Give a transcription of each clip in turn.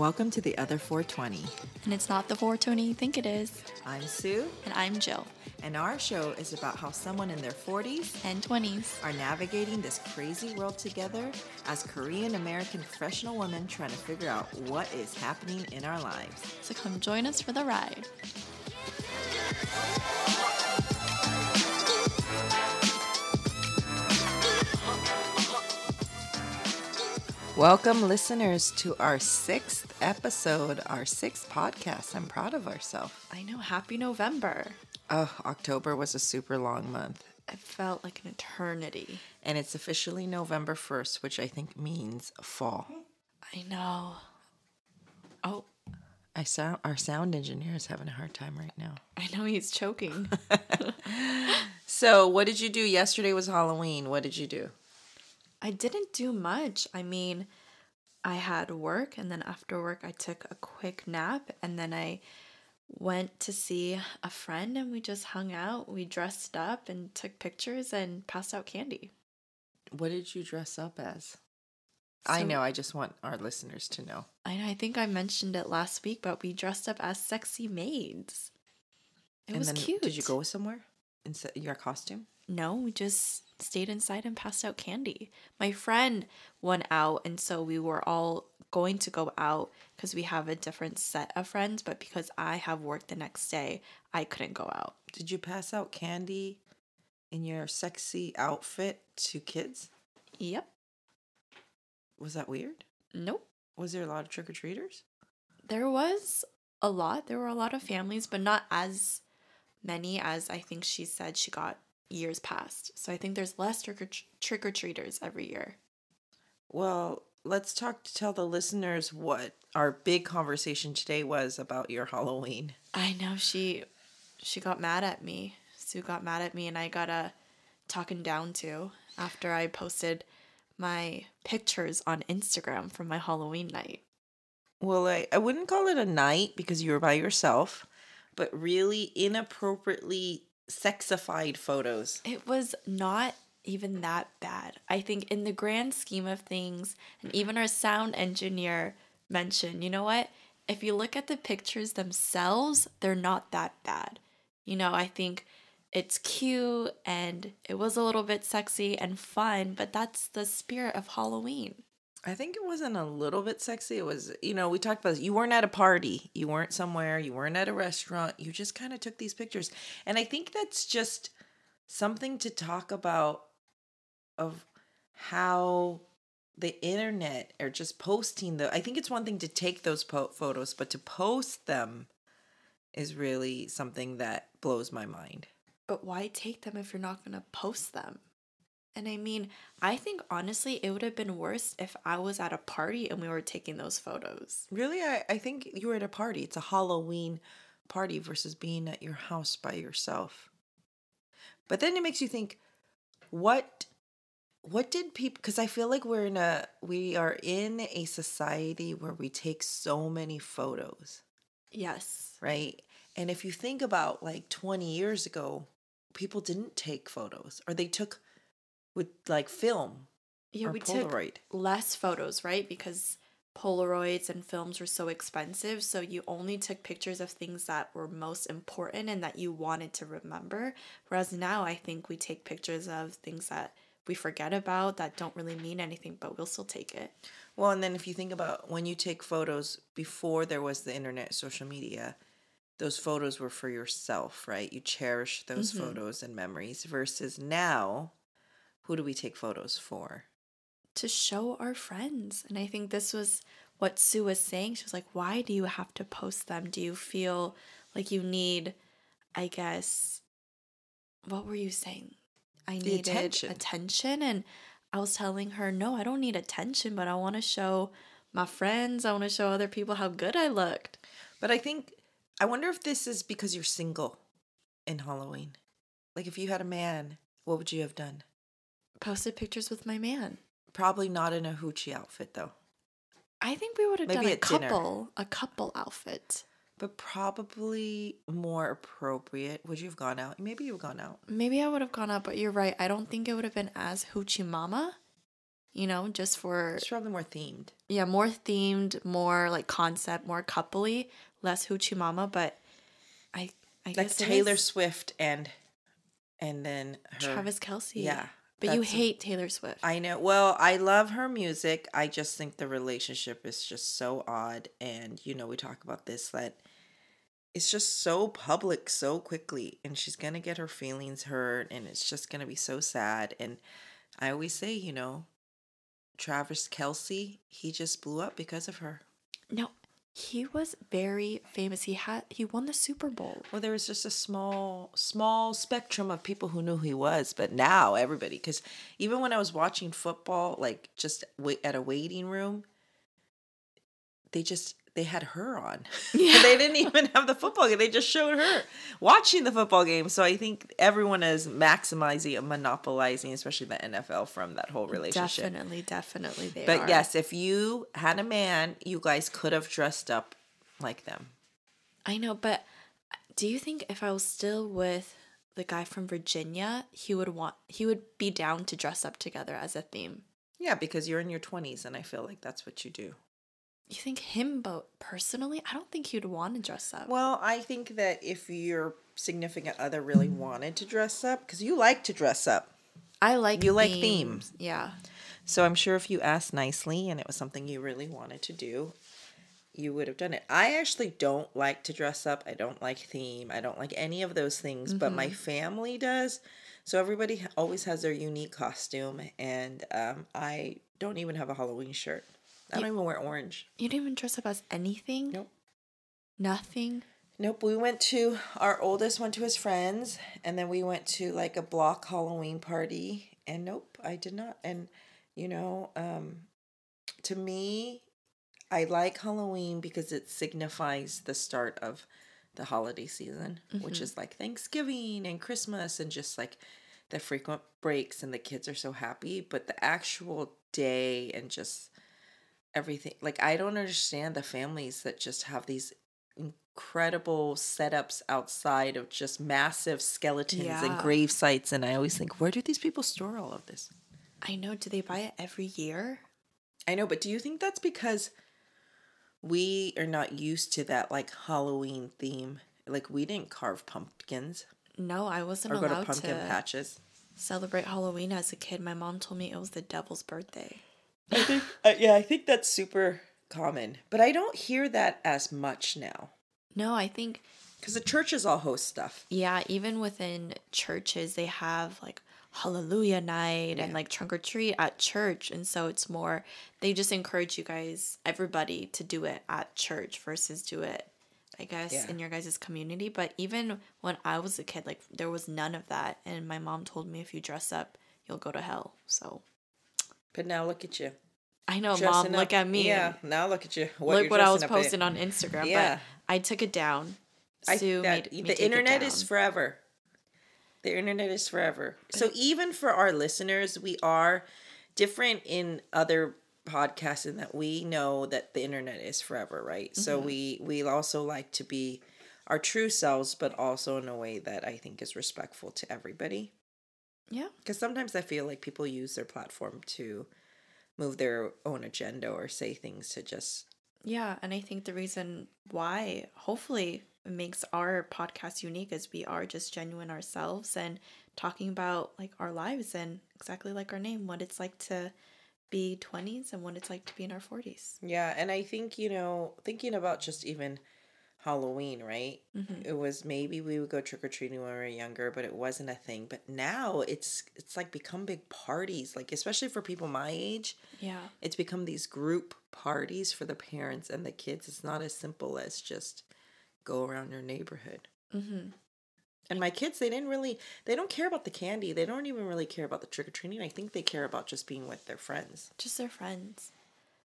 Welcome to the other 420. And it's not the 420 you think it is. I'm Sue, And I'm Jill. and our show is about how someone in their 40s And 20s. are navigating this crazy world together as Korean American professional women trying to figure out what is happening in our lives. So come join us for the ride. Welcome, listeners, to our sixth episode, our sixth podcast. I'm proud of ourselves. I know. Happy November. Oh, October was a super long month. It felt like an eternity. And it's officially November 1st, which I think means fall. I know. Oh, I sound our sound engineer is having a hard time right now. I know he's choking. So, what did you do? Yesterday was Halloween. What did you do? I didn't do much. I mean, I had work, and then after work, I took a quick nap, and then I went to see a friend, and we just hung out. We dressed up and took pictures and passed out candy. What did you dress up as? I know, I just want our listeners to know. I know, I think I mentioned it last week, but we dressed up as sexy maids. It and was then cute. Did you go somewhere in your costume? No, we just stayed inside and passed out candy. My friend went out, and so we were all going to go out because we have a different set of friends. But because I have work the next day, I couldn't go out. Did you pass out candy in your sexy outfit to kids? Yep. Was that weird? Nope. Was there a lot of trick or treaters? There was a lot. There were a lot of families, but not as many as I think she said she got years past. So I think there's less trick or trick or treaters every year. Well, let's talk to tell the listeners what our big conversation today was about your Halloween. I know she she got mad at me. Sue got mad at me and I got a talking down to after I posted my pictures on Instagram from my Halloween night. Well, I, I wouldn't call it a night because you were by yourself, but really inappropriately sexified photos. It was not even that bad. I think in the grand scheme of things, and even our sound engineer mentioned, you know what? If you look at the pictures themselves, they're not that bad. You know, I think it's cute and it was a little bit sexy and fun, but that's the spirit of Halloween. I think it wasn't a little bit sexy. It was, you know, we talked about this. you weren't at a party, you weren't somewhere, you weren't at a restaurant. You just kind of took these pictures. And I think that's just something to talk about of how the internet or just posting the I think it's one thing to take those po- photos, but to post them is really something that blows my mind. But why take them if you're not going to post them? And I mean, I think honestly, it would have been worse if I was at a party and we were taking those photos. Really, I, I think you were at a party. It's a Halloween party versus being at your house by yourself. But then it makes you think, what what did people because I feel like we're in a we are in a society where we take so many photos, Yes. right? And if you think about like 20 years ago, people didn't take photos or they took with like film Yeah, we Polaroid. took less photos, right? Because Polaroids and films were so expensive. So you only took pictures of things that were most important and that you wanted to remember. Whereas now I think we take pictures of things that we forget about that don't really mean anything, but we'll still take it. Well, and then if you think about when you take photos before there was the internet, social media, those photos were for yourself, right? You cherish those Mhm. photos and memories versus now, who do we take photos for? to show our friends. And I think this was what Sue was saying. She was like, Why do you have to post them? Do you feel like you need, I guess, what were you saying? I The needed attention. attention. And I was telling her, No, I don't need attention, but I want to show my friends, I want to show other people how good I looked. But I think, I wonder if this is because you're single in Halloween. Like if you had a man, what would you have done? Posted pictures with my man. Probably not in a hoochie outfit though, I think we would have Maybe done a at dinner. couple, a couple outfit. but probably more appropriate. Would you have gone out? Maybe you've gone out. Maybe I would have gone out, but you're right. I don't think it would have been as hoochie mama. you know, just for It's probably more themed. yeah, more themed, more like concept, more coupley, less hoochie mama, but I I Like guess Taylor Swift and and then her Travis Kelce. Yeah, But you hate Taylor Swift. I know. Well, I love her music. I just think the relationship is just so odd. And, you know, we talk about this that it's just so public so quickly. And she's going to get her feelings hurt. And it's just going to be so sad. And I always say, you know, Travis Kelce, he just blew up because of her. no, he was very famous. He had he won the Super Bowl. Well, there was just a small, small spectrum of people who knew who he was, but now everybody. Because even when I was watching football, like just at a waiting room, they just they had her on. Yeah. they didn't even have the football game; they just showed her watching the football game. So I think everyone is maximizing and monopolizing, especially the NFL, from that whole relationship. Definitely, definitely they But are. yes, if you had a man, you guys could have dressed up like them. I know, but do you think if I was still with the guy from Virginia, he would want he would be down to dress up together as a theme? Yeah, because you're in your 20s, and I feel like that's what you do. You think him but personally, I don't think he'd want to dress up. Well, I think that if your significant other really wanted to dress up, because you like to dress up. I like you like themes. Yeah. So I'm sure if you asked nicely and it was something you really wanted to do, you would have done it. I actually don't like to dress up. I don't like theme. I don't like any of those things, but my family does. So everybody always has their unique costume, and um, I don't even have a Halloween shirt. I don't even wear orange. You didn't even dress up as anything? Nope. Nothing? Nope, we went to our oldest went to his friends and then we went to like a block Halloween party and nope, I did not. And you know, um to me I like Halloween because it signifies the start of the holiday season, which is like Thanksgiving and Christmas and just like the frequent breaks and the kids are so happy, but the actual day and just everything like I don't understand the families that just have these incredible setups outside of just massive skeletons and grave sites and I always think where do these people store all of this? I know. Do they buy it every year? I know, but do you think that's because we are not used to that like Halloween theme? Like we didn't carve pumpkins No, I wasn't or go to allowed pumpkin to patches. celebrate Halloween as a kid. My mom told me it was the devil's birthday. I think uh, yeah, I think that's super common, but I don't hear that as much now No, I think because the churches all host stuff. Yeah, even within churches, they have like Hallelujah night and like trunk or treat at church. And so it's more, they just encourage you guys, everybody, to do it at church versus do it, I guess, Yeah. in your guys' community. But even when I was a kid, like there was none of that. And my mom told me if you dress up, you'll go to hell. So But now look at you. I know, dressing mom, look at me. Yeah, now look at you. look what I was up in. posting on Instagram. Yeah. But I took it down. I, Sue that, made the internet is forever. The internet is forever. So even for our listeners, we are different in other podcasts in that we know that the internet is forever, right? So Mm-hmm. we we also like to be our true selves, but also in a way that I think is respectful to everybody. Yeah. Because sometimes I feel like people use their platform to move their own agenda or say things to just Yeah, and I think the reason why hopefully it makes our podcast unique is we are just genuine ourselves and talking about like our lives and exactly like our name, what it's like to be 20s and what it's like to be in our 40s. Yeah, and I think, you know, thinking about just even Halloween, right? Mm-hmm. It was maybe we would go trick or treating when we were younger, but it wasn't a thing. But now it's it's like become big parties, like especially for people my age. Yeah. It's become these group parties for the parents and the kids. It's not as simple as just go around your neighborhood. Mm-hmm. And my kids, they didn't really, they don't care about the candy. They don't even really care about the trick or treating. I think they care about just being with their friends. Just their friends.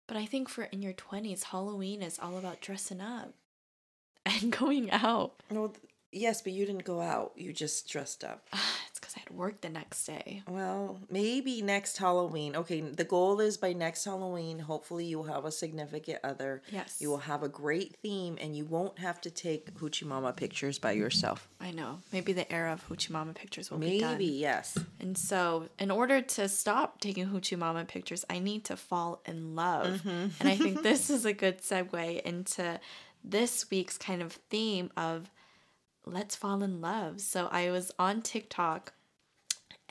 But I think for in your 20s, Halloween is all about dressing up and going out. No, yes, but you didn't go out. You just dressed up. it's because I had work the next day. Well, maybe next Halloween. Okay, the goal is by next Halloween, hopefully you will have a significant other. Yes. You will have a great theme and you won't have to take Hoochie Mama pictures by yourself. I know. Maybe the era of Hoochie Mama pictures will be done. Maybe, yes. And so, in order to stop taking Hoochie Mama pictures, I need to fall in love. Mm-hmm. And I think this is a good segue into this week's kind of theme of let's fall in love. So, I was on TikTok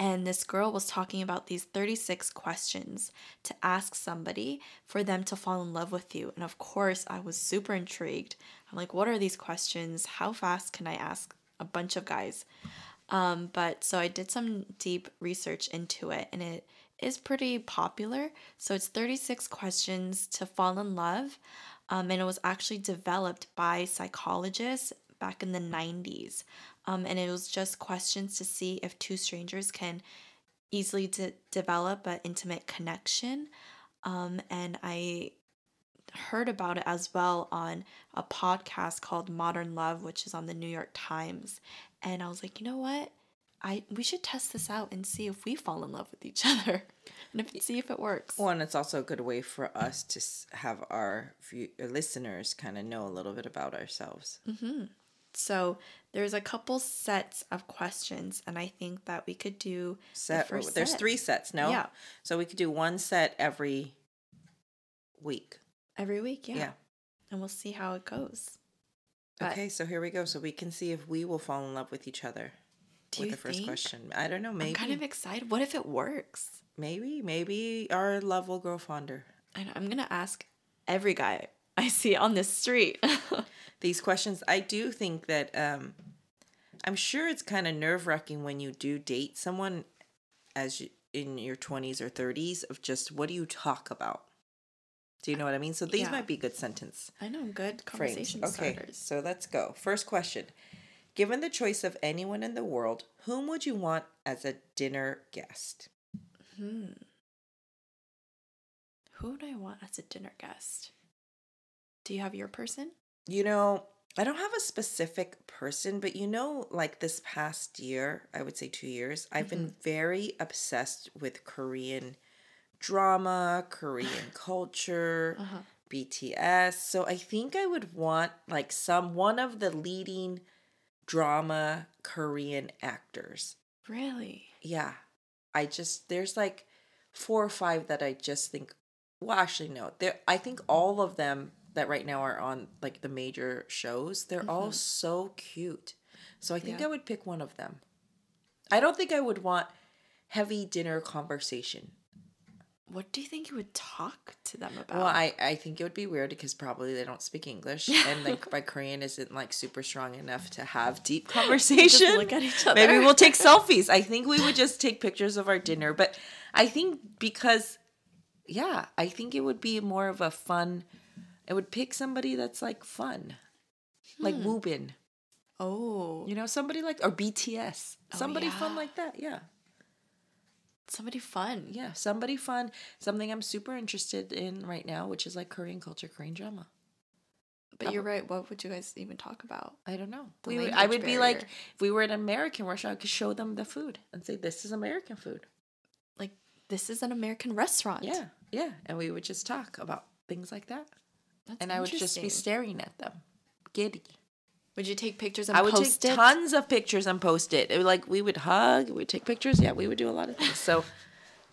and this girl was talking about these 36 questions to ask somebody for them to fall in love with you. And of course, I was super intrigued. I'm like, what are these questions? How fast can I ask a bunch of guys? Um, but so I did some deep research into it and it is pretty popular. So it's 36 questions to fall in love. Um, and it was actually developed by psychologists back in the 90s. Um, and it was just questions to see if two strangers can easily de- develop an intimate connection. Um, and I heard about it as well on a podcast called Modern Love, which is on the New York Times. And I was like, you know what? I we should test this out and see if we fall in love with each other, and if, see if it works. Well, and it's also a good way for us to have our view- uh, listeners kind of know a little bit about ourselves. Hmm. So there's a couple sets of questions, and I think that we could do the Set. first There's set. three sets, no? Yeah. So we could do one set every week. every week. Yeah. Yeah. and we'll see how it goes. But Okay, so here we go. So we can see if we will fall in love with each other. Do with you the first think? question. I don't know. Maybe. I'm kind of excited. What if it works? maybe. Maybe our love will grow fonder. I know, I'm gonna ask every guy I see on the street. These questions, I do think that um, I'm sure it's kind of nerve wracking when you do date someone as you, in your 20s or 30s of just what do you talk about? Do you know what I mean? So these Yeah. might be good sentence I know, good frames. conversation Okay, starters. so let's go. First question. Given the choice of anyone in the world, whom would you want as a dinner guest? Hmm. Who would I want as a dinner guest? Do you have your person? You know, I don't have a specific person, but you know, like this past year, I would say two years, I've been mm-hmm. very obsessed with Korean drama, Korean culture, uh-huh. BTS. So I think I would want like some one of the leading drama Korean actors. Really? Yeah. I just there's like four or five that I just think well actually no. There I think all of them that right now are on like the major shows, they're all mm-hmm. so cute. So I think Yeah. I would pick one of them. I don't think I would want heavy dinner conversation. What do you think you would talk to them about? Well, I, I think it would be weird because probably they don't speak English and like my Korean isn't like super strong enough to have deep conversation. look at each other. Maybe we'll take selfies. I think we would just take pictures of our dinner, but I think because yeah, I think it would be more of a fun. It would pick somebody that's like fun, like Hmm. Woobin, oh, you know, somebody like or BTS, Oh, somebody fun like that. Yeah, somebody fun. yeah, somebody fun. Something I'm super interested in right now, which is like Korean culture, Korean drama. But um, you're right. What would you guys even talk about? I don't know. The We would, I would be like, if we were an American restaurant, I could show them the food and say, "This is American food." Like, this is an American restaurant. Yeah, yeah, and we would just talk about things like that, That's and I would just be staring at them, giddy. Would you take pictures and post it? I would post take it? tons of pictures and post it. It would, like we would hug, we'd take pictures. Yeah, we would do a lot of things. So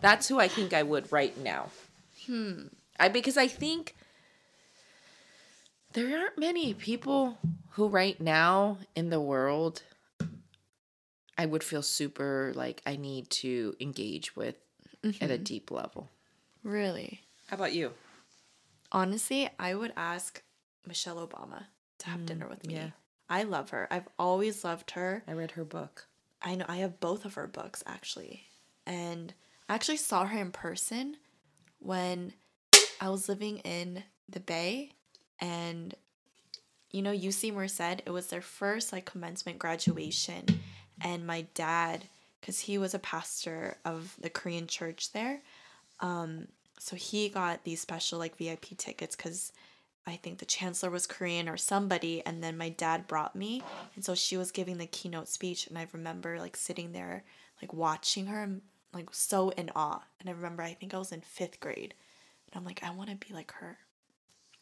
that's who I think I would right now. Hmm. I because I think there aren't many people who right now in the world I would feel super like I need to engage with at a deep level. Really? How about you? Honestly, I would ask Michelle Obama to have dinner with me. yeah. I love her. I've always loved her. I read her book. I know I have both of her books actually. And I actually saw her in person when I was living in the Bay and you know UC Merced, it was their first like commencement graduation and my dad cuz he was a pastor of the Korean church there. Um so he got these special like VIP tickets cuz I think the chancellor was Korean or somebody, and then my dad brought me, and so she was giving the keynote speech, and I remember like sitting there, like watching her, I'm like so in awe. And I remember, I think I was in fifth grade, and I'm like, I want to be like her.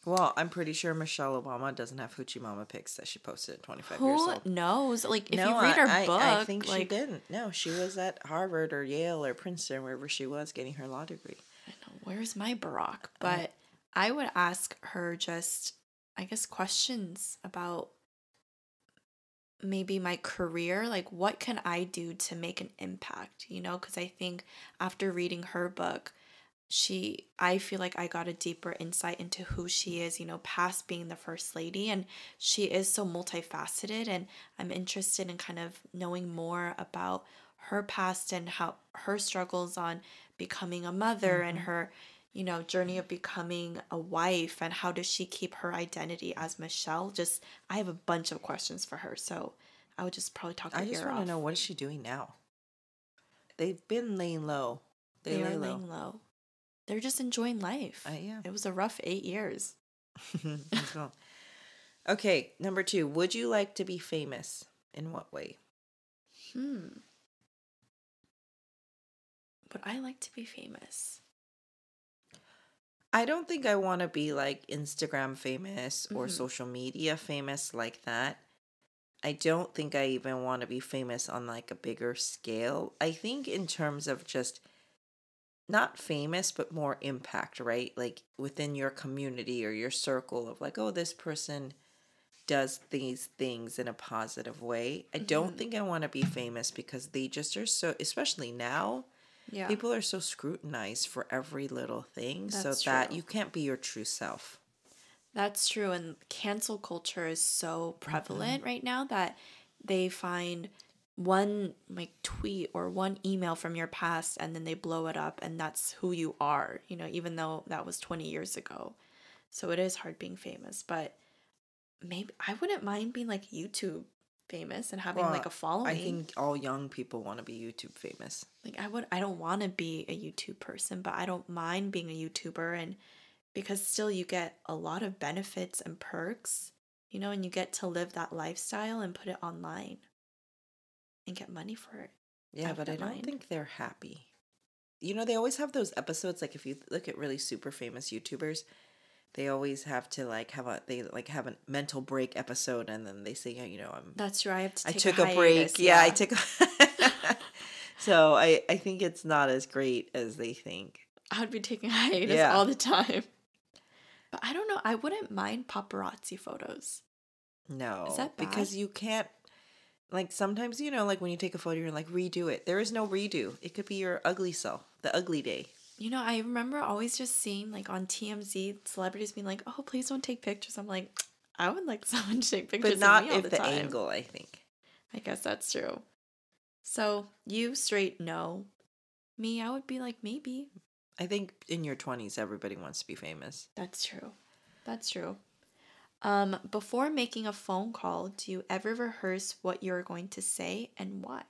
Well, I'm pretty sure Michelle Obama doesn't have Hoochie Mama pics that she posted at 25 years old. Who knows? Like, if you No, read her I, book, I, I think like, she didn't. No, she was at Harvard or Yale or Princeton, wherever she was, getting her law degree. I know, where's my Barack? But I would ask her just, I guess, questions about maybe my career. Like, what can I do to make an impact? You know, because I think after reading her book, she, I feel like I got a deeper insight into who she is, you know, past being the first lady. And she is so multifaceted. And I'm interested in kind of knowing more about her past and how her struggles on becoming a mother and mm-hmm. her you know journey of becoming a wife and how does she keep her identity as michelle just i have a bunch of questions for her so i would just probably talk her I just want to know what is she doing now? They've been laying low. They, they lay are low. laying low they're just enjoying life Uh, yeah. it was a rough eight years well. Okay, number two. Would you like to be famous? In what way? hmm would i like to be famous I don't think I want to be like Instagram famous or Mhm. social media famous like that. I don't think I even want to be famous on like a bigger scale. I think in terms of just not famous but more impact, right? Like within your community or your circle of like, oh, this person does these things in a positive way. I don't Mhm. think I want to be famous because they just are so especially now yeah people are so scrutinized for every little thing so That's that you can't be your true self That's true. And cancel culture is so Mm-hmm. prevalent right now that they find one like tweet or one email from your past and then they blow it up and that's who you are, you know, even though that was 20 years ago. So it is hard being famous, but maybe I wouldn't mind being like YouTube famous and having like Well, a following. i think all young people want to be youtube famous like I would I don't want to be a YouTube person, but I don't mind being a YouTuber and because still you get a lot of benefits and perks, you know, and you get to live that lifestyle and put it online and get money for it. yeah I but i don't mind. think they're happy you know they always have those episodes like if you look at really super famous youtubers they always have to like have a they like have a mental break episode and then they say yeah you know i'm That's right I have to i took a, a, break hiatus, yeah, i took a so i i think it's not as great as they think I would be taking hiatus Yeah. all the time. But I don't know. I wouldn't mind paparazzi photos. No, is that because you can't. Like sometimes you know, like when you take a photo, you're like redo it. There is no redo. It could be your ugly self, the ugly day. You know, I remember always just seeing like on TMZ celebrities being like, "Oh, please don't take pictures." I'm like, I would like someone to take pictures But not of me all if the, the, angle. I think. I guess that's true. So you straight no. Me, I would be like maybe. I think in your twenties, everybody wants to be famous. That's true. That's true. Um, before making a phone call, do you ever rehearse what you're going to say and why?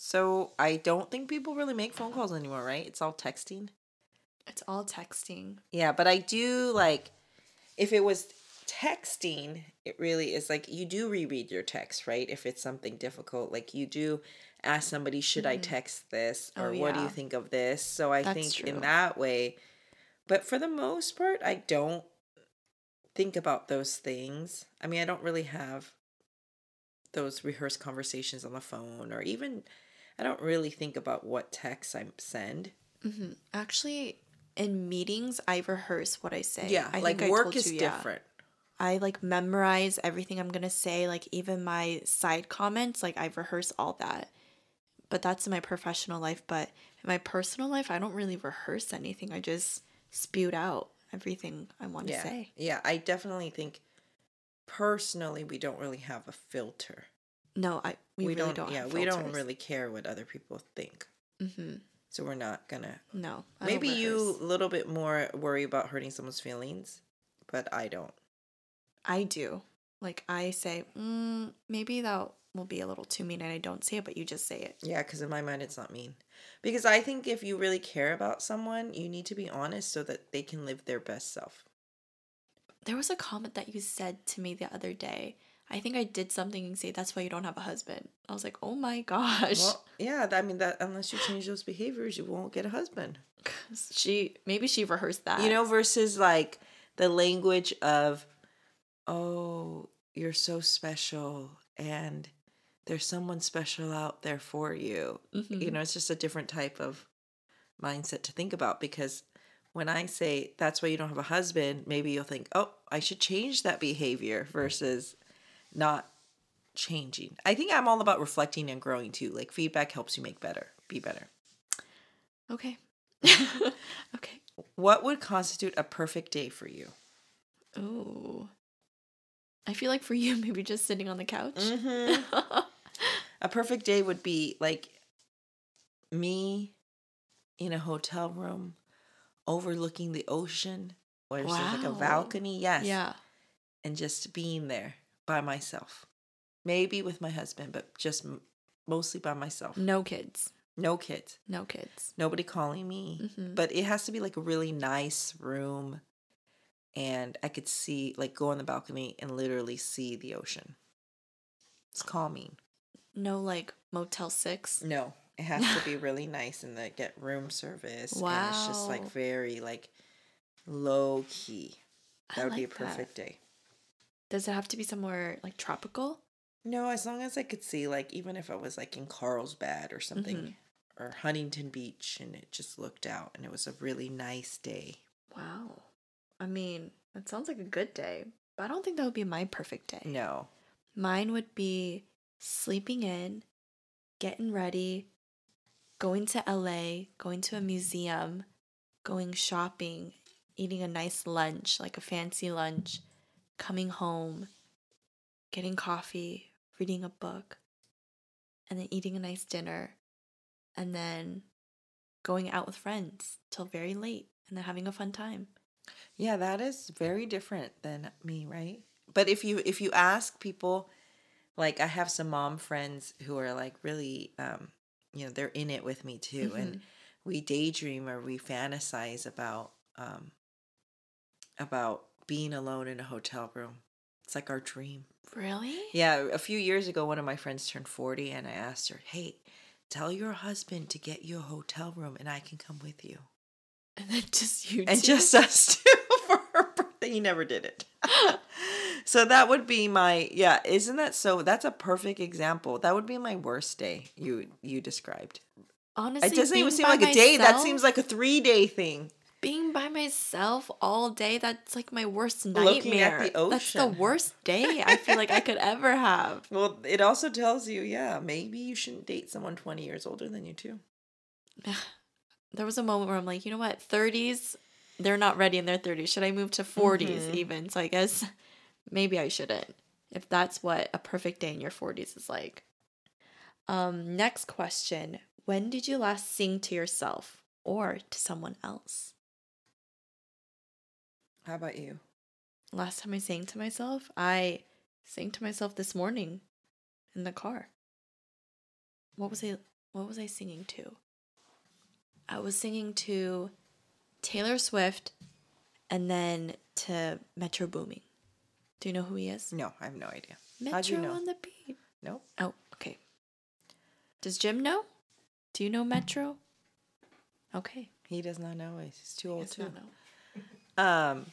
So I don't think people really make phone calls anymore, right? It's all texting. It's all texting. Yeah, but I do like if it was texting, it really is like you do reread your text, right? If it's something difficult, like you do ask somebody, should I Mhm. text this Oh, or what do you think of this? So I That's think true. in that way, but for the most part, I don't think about those things. I mean, I don't really have those rehearsed conversations on the phone or even I don't really think about what texts I send. hmm Actually, in meetings, I rehearse what I say. Yeah, I like work is you, yeah. different. I like memorize everything I'm gonna say, like even my side comments, like I rehearse all that. But that's in my professional life. But in my personal life, I don't really rehearse anything. I just spewed out everything I want to yeah. say. Yeah, I definitely think personally we don't really have a filter. No, I we, really don't. yeah, have we don't really care what other people think. Mm-hmm. So we're not gonna No, I maybe you a little bit more worry about hurting someone's feelings, but I don't. I do. Like I say, mm, maybe that will be a little too mean, and I don't say it, but you just say it. Yeah, because in my mind it's not mean. Because I think if you really care about someone, you need to be honest so that they can live their best self. There was a comment that you said to me the other day. I think I did something and say that's why you don't have a husband. I was like, oh my gosh. Well, yeah, I mean that unless you change those behaviors, you won't get a husband. she maybe she rehearsed that. You know, versus like the language of, oh, you're so special and there's someone special out there for you. Mhm. You know, it's just a different type of mindset to think about because when I say that's why you don't have a husband, maybe you'll think, oh, I should change that behavior versus not changing. I think I'm all about reflecting and growing too. Like feedback helps you make better, be better. Okay. okay. What would constitute a perfect day for you? Oh. I feel like for you, maybe just sitting on the couch. Mm-hmm. a perfect day would be like me in a hotel room overlooking the ocean where there's like a balcony. Yes. yeah. And just being there by myself. Maybe with my husband, but just m- mostly by myself. No kids. No kids. No kids. Nobody calling me. Mhm. But it has to be like a really nice room. And I could see, like, go on the balcony and literally see the ocean. It's calming. No like Motel 6. No, it has to be really nice and they get room service. And it's just like very like low key. I That would be a like that. perfect day. Does it have to be somewhere like tropical? No, as long as I could see, like, even if I was like in Carlsbad or something, Mhm. or Huntington Beach, and it just looked out, and it was a really nice day. Wow. I mean, that sounds like a good day, but I don't think that would be my perfect day. No, Mine would be sleeping in, getting ready, going to LA, going to a museum, going shopping, eating a nice lunch, like a fancy lunch, coming home, getting coffee, reading a book, and then eating a nice dinner, and then going out with friends till very late and then having a fun time. yeah, that is very different than me, right? But if you if you ask people, like I have some mom friends who are like really, um, you know, they're in it with me too, and we daydream or we fantasize about um about being alone in a hotel room. It's like our dream. Really? Yeah, a few years ago one of my friends turned 40 and I asked her, "Hey, tell your husband to get you a hotel room and I can come with you." And then just you And two? just us two for her birthday. He never did it. so that would be my yeah, isn't that so that's a perfect example. That would be my worst day you you described. honestly It doesn't even seem like a day. That seems like a 3-day thing. Being by myself all day that's like my worst Looking at nightmare. the that's the worst day i feel like i could ever have. Well, it also tells you, yeah, maybe you shouldn't date someone 20 years older than you too. there was a moment where i'm like you know what? 30s they're not ready in their 30s should i move to 40s Mhm. even? So i guess maybe i shouldn't if that's what a perfect day in your 40s is like. Um next question. When did you last sing to yourself or to someone else How about you? Last time I sang to myself, I sang to myself this morning in the car. What was I what was I singing to? I was singing to Taylor Swift and then to Metro Boomin. Do you know who he is? No, I have no idea. Metro you know? on the beat. Nope. Oh, okay. Does Jim know? Do you know Metro? Okay. He does not know. He's too old to know. Um,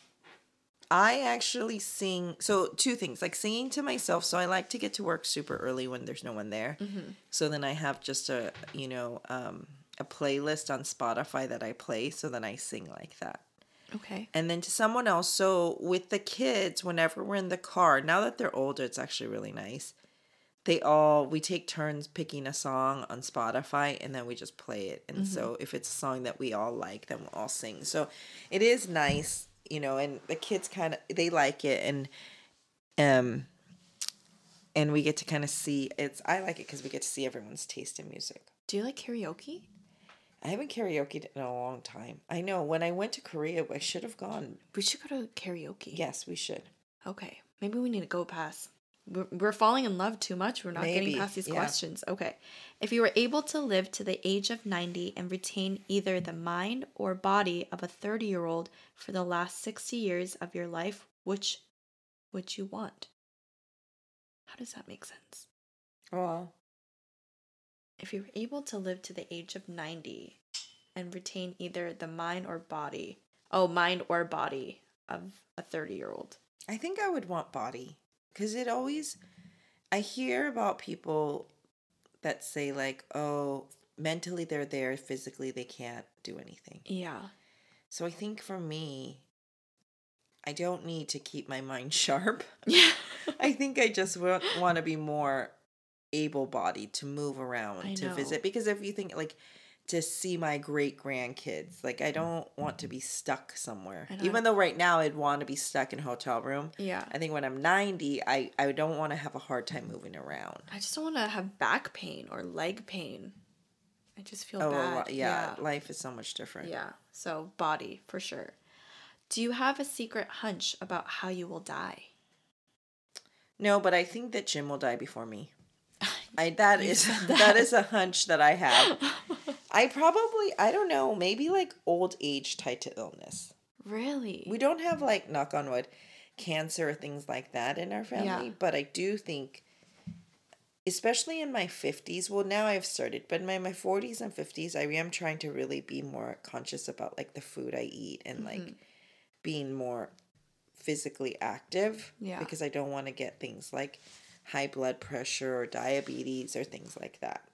I actually sing. So two things, like singing to myself. So I like to get to work super early when there's no one there. Mm-hmm. So then I have just a you know um a playlist on Spotify that I play. So then I sing like that. Okay. And then to someone else. So with the kids, whenever we're in the car, now that they're older, it's actually really nice. They all we take turns picking a song on Spotify and then we just play it. And so if it's a song that we all like, then we'll all sing. So it is nice, you know, and the kids kind of they like it and um and we get to kind of see it's I like it cuz we get to see everyone's taste in music. Do you like karaoke? I haven't karaoke in a long time. I know when I went to Korea, I should have gone. We should go to karaoke. Yes, we should. Okay, maybe we need to go past. We're, we're falling in love too much. We're not Maybe, getting past these yeah. questions. Okay. If you were able to live to the age of 90 and retain either the mind or body of a 30 year old for the last 60 years of your life, which would you want? How does that make sense? Well, If you were able to live to the age of 90 and retain either the mind or body, oh, mind or body of a 30 year old. I think I would want body because it always, I hear about people that say, like, oh, mentally they're there, physically they can't do anything. Yeah. So I think for me, I don't need to keep my mind sharp. Yeah. I think I just want, want to be more able bodied to move around I to know. visit because if you think like to see my great grandkids like I don't want to be stuck somewhere even though right now I'd want to be stuck in a hotel room Yeah. I think when I'm 90 I I don't want to have a hard time moving around I just don't want to have back pain or leg pain. I just feel oh bad. well, yeah, life is so much different Yeah. So, body for sure. Do you have a secret hunch about how you will die? no but I think that Jim will die before me I that is that that. is a hunch that I have I probably I don't know maybe like old age tied to illness really? We don't have like knock on wood cancer or things like that in our family, Yeah. but I do think especially in my 50s, well now I've started, but in my, my 40s and 50s I am trying to really be more conscious about like the food I eat and Mm-hmm. like being more physically active Yeah. because I don't want to get things like high blood pressure or diabetes or things like that.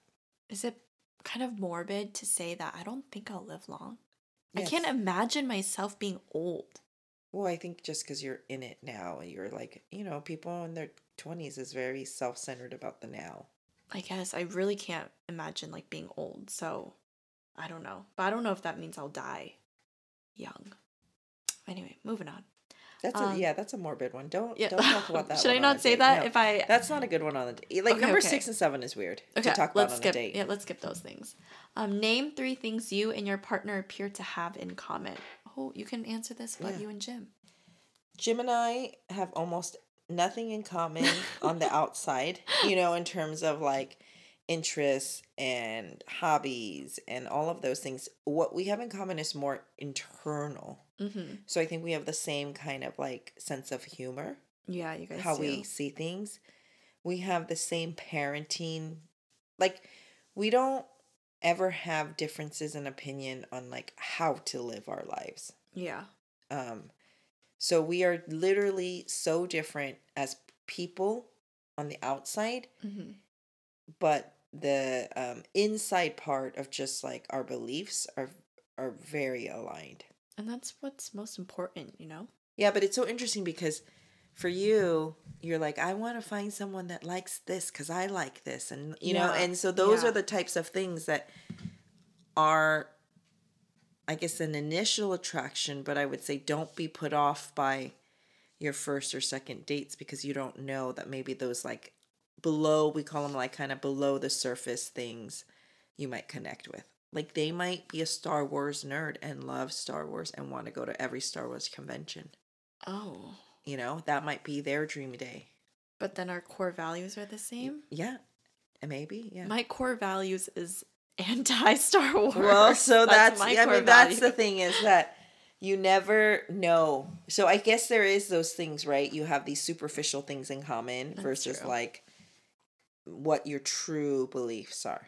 Is it kind of morbid to say that I don't think I'll live long? I can't imagine myself being old. Well, I think just because you're in it now, you're like, you know, people in their 20s is very self centered about the now. I guess I really can't imagine like being old. So I don't know. But I don't know if that means I'll die young. Anyway, moving on. That's Um, a yeah, that's a morbid one. Don't Yeah. don't talk about that. Should I not say that No, if I That's not a good one on the date. Like Okay, number okay. six and seven is weird Okay, to talk let's about on skip. a date. Yeah, let's skip those things. Um, name three things you and your partner appear to have in common. Oh, you can answer this about Yeah. you and Jim. Jim and I have almost nothing in common on the outside, you know, in terms of like interests and hobbies and all of those things. What we have in common is more internal. Mm-hmm. So I think we have the same kind of like sense of humor. Yeah, you guys. how do. we see things. We have the same parenting. Like we don't ever have differences in opinion on like how to live our lives. Yeah. Um so we are literally so different as people on the outside, Mm-hmm. but the um inside part of just like our beliefs are are very aligned. And that's what's most important, you know. Yeah, but it's so interesting because for you, you're like, I want to find someone that likes this because I like this. And, you know, and so those yeah. are the types of things that are, I guess, an initial attraction, but I would say don't be put off by your first or second dates because you don't know that maybe those like below, we call them like kind of below the surface things you might connect with. Like they might be a Star Wars nerd and love Star Wars and want to go to every Star Wars convention. Oh. You know, that might be their dream day. But then our core values are the same. Yeah. And maybe, yeah. My core values is anti Star Wars. well, so that's, my I core mean that's the thing is that you never know. So I guess there is those things, right? You have these superficial things in common That's versus true. like what your true beliefs are.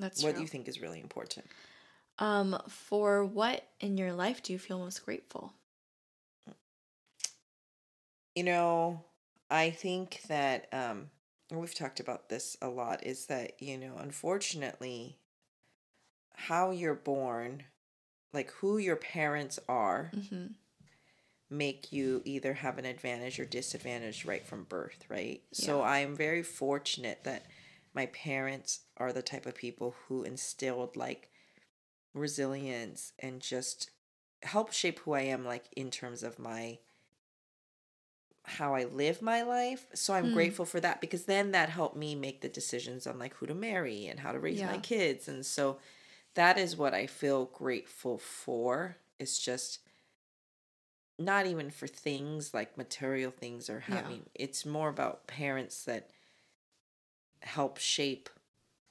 That's what true. do you think is really important? Um, for what in your life do you feel most grateful? You know, I think that um we've talked about this a lot is that, you know, unfortunately how you're born, like who your parents are, Mm-hmm. make you either have an advantage or disadvantage right from birth, right? So I'm very fortunate that my parents are the type of people who instilled like resilience and just help shape who I am like in terms of my how I live my life. So I'm Hmm. grateful for that because then that helped me make the decisions on like who to marry and how to raise my kids. And so that is what I feel grateful for. It's just not even for things like material things or Yeah. having it's more about parents that help shape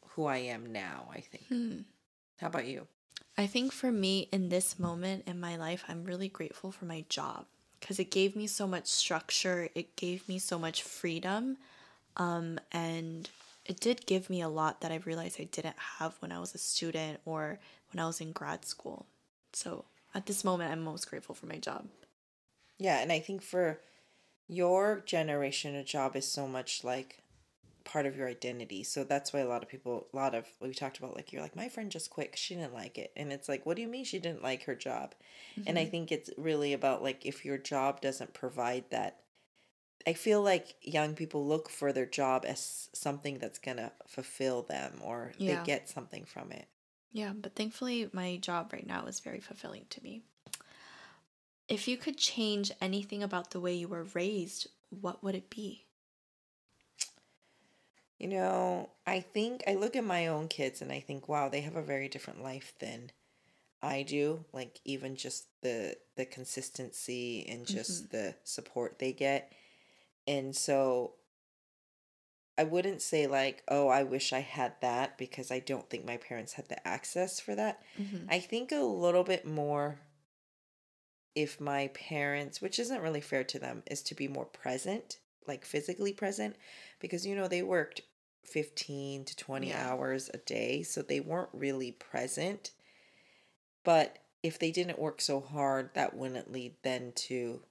who I am now, I think. Hmm. How about you? I think for me in this moment in my life, I'm really grateful for my job because it gave me so much structure. It gave me so much freedom. Um, and it did give me a lot that I realized I didn't have when I was a student or when I was in grad school. So at this moment, I'm most grateful for my job. Yeah, and I think for your generation, a job is so much like part of your identity. So that's why a lot of people, a lot of we talked about, like you're like my friend just quit. 'cause she didn't like it, and it's like, what do you mean she didn't like her job? And I mm-hmm. think it's really about like if your job doesn't provide that. I feel like young people look for their job as something that's gonna fulfill them, or Yeah. they get something from it. Yeah, but thankfully, my job right now is very fulfilling to me. If you could change anything about the way you were raised, what would it be? You know, I think I look at my own kids and I think, wow, they have a very different life than I do. Like even just the the consistency and just mm-hmm. the support they get. And so I wouldn't say like, oh, I wish I had that because I don't think my parents had the access for that. Mm-hmm. I think a little bit more if my parents, which isn't really fair to them, is to be more present, like physically present, because you know they worked 15 to 20 Yeah. hours a day, so they weren't really present. But if they didn't work so hard, that wouldn't lead then to,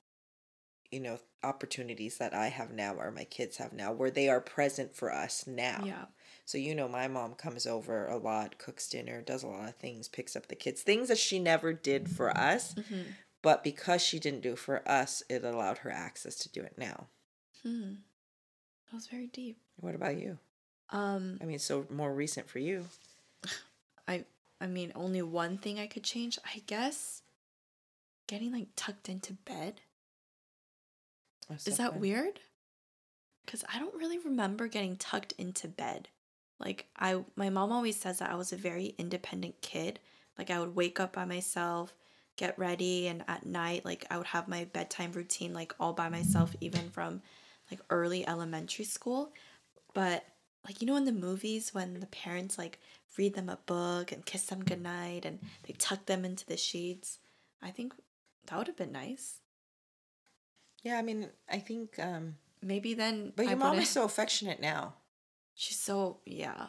you know, opportunities that I have now or my kids have now, where they are present for us now. Yeah. So you know my mom comes over a lot, cooks dinner, does a lot of things, picks up the kids, things that she never did for us, Mm-hmm. but because she didn't do for us, it allowed her access to do it now. Hmm. That was very deep. What about you? Um, I mean, so more recent for you. I I mean, only one thing I could change, I guess. Getting like tucked into bed. That's Is that fun. weird? Cuz I don't really remember getting tucked into bed. Like I my mom always says that I was a very independent kid. Like I would wake up by myself, get ready and at night like I would have my bedtime routine like all by myself even from like early elementary school. But like you know in the movies when the parents like read them a book and kiss them goodnight and they tuck them into the sheets. I think that would have been nice. Yeah, I mean, I think, um, Maybe then but I your mom wouldn't- is so affectionate now. She's so yeah.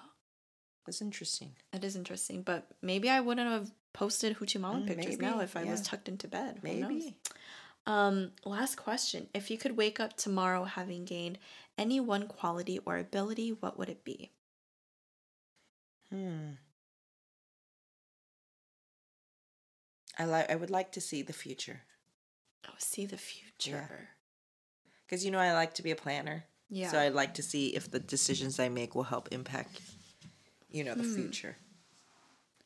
That's interesting. It is interesting, but maybe I wouldn't have posted Hoochie Mama Mm, pictures now if I was tucked into bed. Maybe. Um, last question: If you could wake up tomorrow having gained any one quality or ability, what would it be? Hmm. I like. I would like to see the future Oh, see the future. because you know I like to be a planner. Yeah. So I'd like to see if the decisions I make will help impact, you know, the Hmm. future.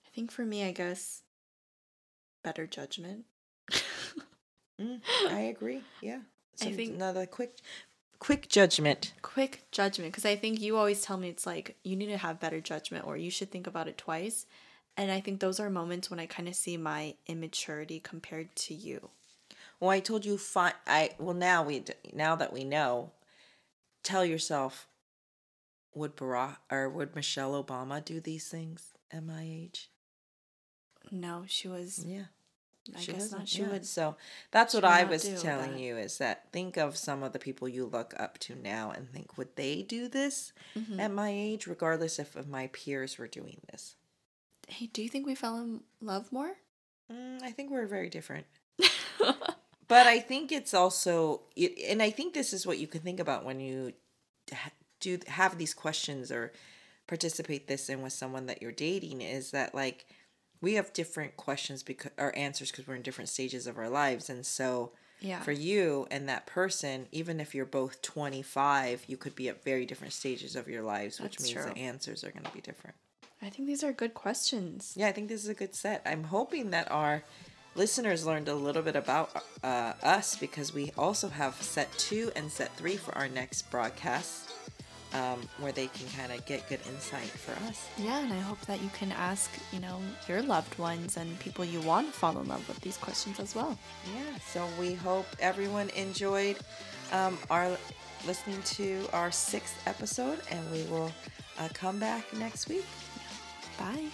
I think for me, I guess better judgment. Mm, I agree. Yeah. I think- another quick, quick judgment. quick judgment because I think you always tell me it's like you need to have better judgment or you should think about it twice. And I think those are moments when I kind of see my immaturity compared to you. Well, I told you. Fi- I well now we now that we know, tell yourself. Would Barack or would Michelle Obama do these things at my age? No, she was. Yeah. I she guess not. She yeah. would. So that's she what I was telling that. you is that think of some of the people you look up to now and think would they do this Mhm. at my age, regardless if my peers were doing this. Hey, do you think we fell in love more? Mm, I think we're very different. But I think it's also, it, and I think this is what you can think about when you do have these questions or participate this in with someone that you're dating is that like we have different questions because or answers because we're in different stages of our lives, and so yeah. for you and that person, even if you're both 25, you could be at very different stages of your lives, which That's means the answers are going to be different. I think these are good questions. Yeah, I think this is a good set. I'm hoping that our listeners learned a little bit about uh, us because we also have set two and set three for our next broadcast um, where they can kind of get good insight for us. Yeah, and I hope that you can ask, you know, your loved ones and people you want to fall in love with these questions as well. Yeah, so we hope everyone enjoyed um, our listening to our sixth episode, and we will uh, come back next week. Bye.